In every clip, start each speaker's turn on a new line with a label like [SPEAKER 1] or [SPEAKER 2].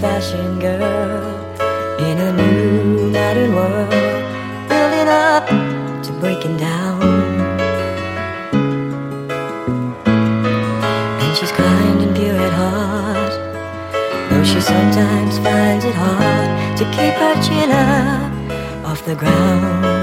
[SPEAKER 1] fashioned girl in a new modern world, building up to breaking down. And she's kind and pure at heart, though she sometimes finds it hard to keep her chin up off the ground.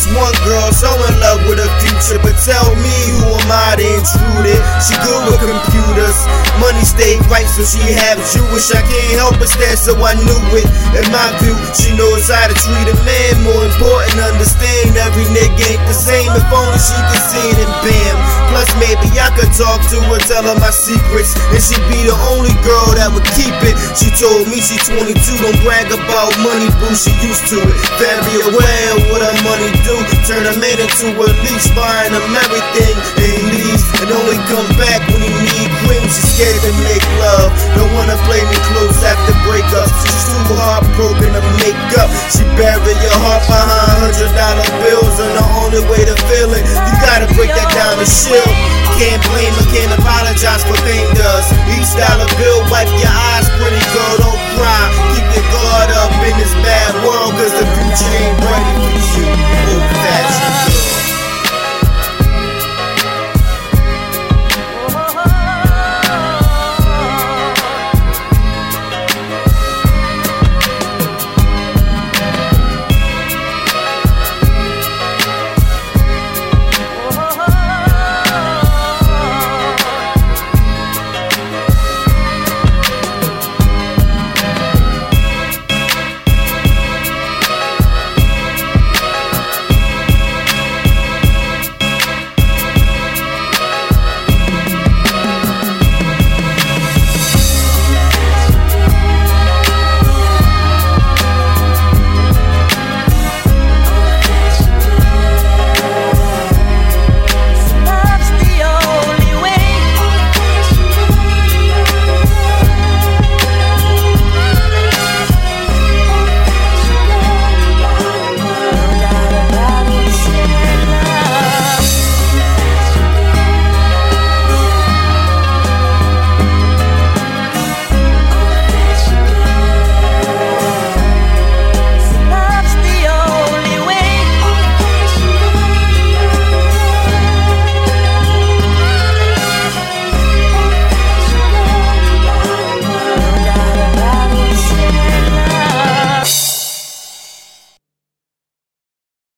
[SPEAKER 2] This one girl so in love with her future, but tell me who am I to intrude it? She good with computers, money stayed right, so she half Jewish. I can't help but stare, so I knew it. In my view, she knows how to treat a More important, understand every nigga ain't the same. If only she could see it and bam. Plus, maybe I could talk to her, tell her my secrets, and she'd be the only girl that would keep it. She told me she 22, don't brag about money, boo. She used to it. Very aware of what her money do. Turn a man into a leash, buying him everything, and he leaves and only come back when he need cream. She's scared to make love, don't make up. She bury your heart behind hundred dollar bills, and the only way to feel it, you gotta break that diamond shield. Can't blame her, can't apologize for thing does. Each dollar bill, wipe your